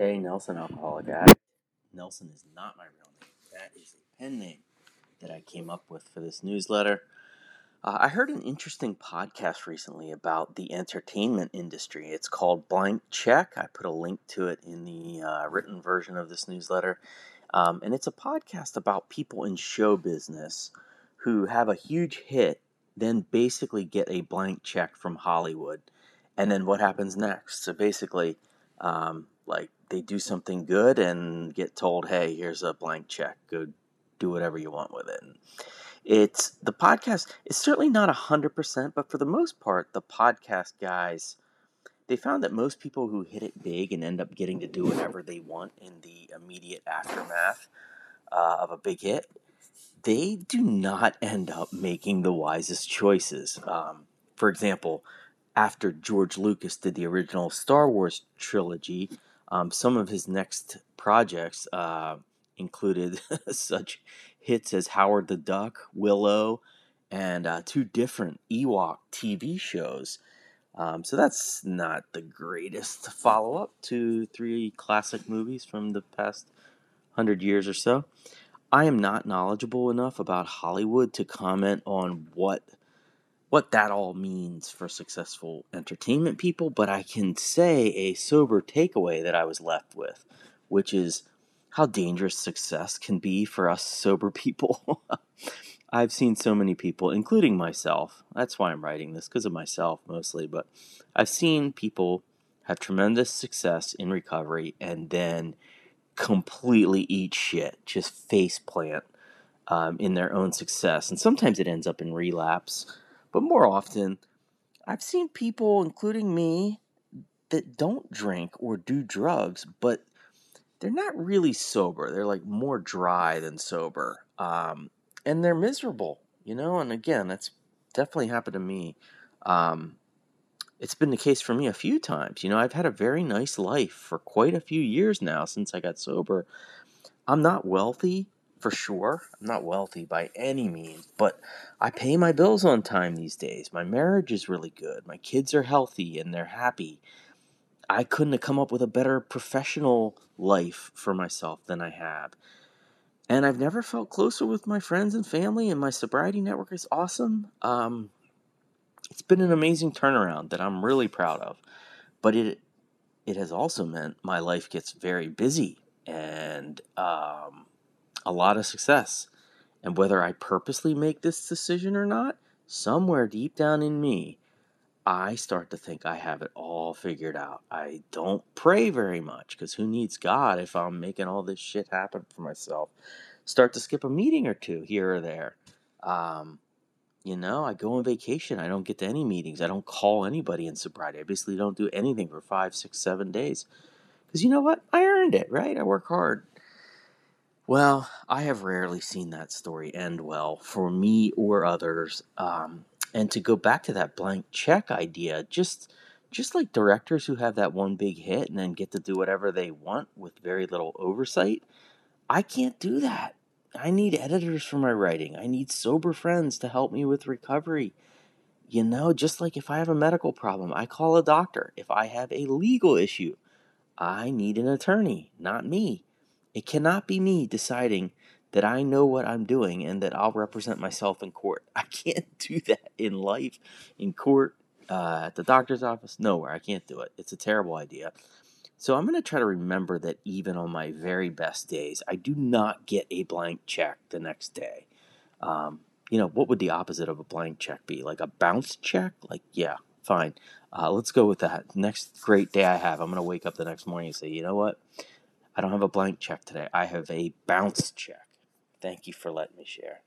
Hey, Nelson, alcoholic addict. Nelson is not my real name. That is a pen name that I came up with for this newsletter. Uh, I heard an interesting podcast recently about the entertainment industry. It's called Blank Check. I put a link to it in the uh, written version of this newsletter. Um, and it's a podcast about people in show business who have a huge hit, then basically get a blank check from Hollywood. And then what happens next? So basically, um, like they do something good and get told, "Hey, here's a blank check. Go do whatever you want with it." And it's the podcast. It's certainly not hundred percent, but for the most part, the podcast guys they found that most people who hit it big and end up getting to do whatever they want in the immediate aftermath uh, of a big hit, they do not end up making the wisest choices. Um, for example, after George Lucas did the original Star Wars trilogy, um, some of his next projects uh, included such hits as Howard the Duck, Willow, and uh, two different Ewok TV shows. Um, so that's not the greatest follow up to three classic movies from the past hundred years or so. I am not knowledgeable enough about Hollywood to comment on what what that all means for successful entertainment people, but I can say a sober takeaway that I was left with, which is how dangerous success can be for us sober people. I've seen so many people, including myself. That's why I'm writing this, because of myself mostly, but I've seen people have tremendous success in recovery and then completely eat shit, just face plant um, in their own success. And sometimes it ends up in relapse but more often, I've seen people, including me, that don't drink or do drugs, but they're not really sober. They're like more dry than sober. Um, and they're miserable, you know? And again, that's definitely happened to me. Um, it's been the case for me a few times. You know, I've had a very nice life for quite a few years now since I got sober. I'm not wealthy for sure. I'm not wealthy by any means, but I pay my bills on time these days. My marriage is really good. My kids are healthy and they're happy. I couldn't have come up with a better professional life for myself than I have. And I've never felt closer with my friends and family, and my sobriety network is awesome. Um, it's been an amazing turnaround that I'm really proud of. But it it has also meant my life gets very busy and um, a lot of success. And whether I purposely make this decision or not, somewhere deep down in me, I start to think I have it all figured out. I don't pray very much because who needs God if I'm making all this shit happen for myself? Start to skip a meeting or two here or there. Um, you know, I go on vacation. I don't get to any meetings. I don't call anybody in sobriety. I basically don't do anything for five, six, seven days. Because you know what? I earned it, right? I work hard. Well, I have rarely seen that story end well for me or others. Um, and to go back to that blank check idea, just just like directors who have that one big hit and then get to do whatever they want with very little oversight, I can't do that. I need editors for my writing. I need sober friends to help me with recovery. You know, just like if I have a medical problem, I call a doctor. If I have a legal issue, I need an attorney, not me. It cannot be me deciding that I know what I'm doing and that I'll represent myself in court. I can't do that in life, in court, uh, at the doctor's office, nowhere. I can't do it. It's a terrible idea. So I'm going to try to remember that even on my very best days, I do not get a blank check the next day. Um, you know, what would the opposite of a blank check be? Like a bounce check? Like, yeah, fine. Uh, let's go with that. Next great day I have, I'm going to wake up the next morning and say, you know what? I don't have a blank check today. I have a bounce check. Thank you for letting me share.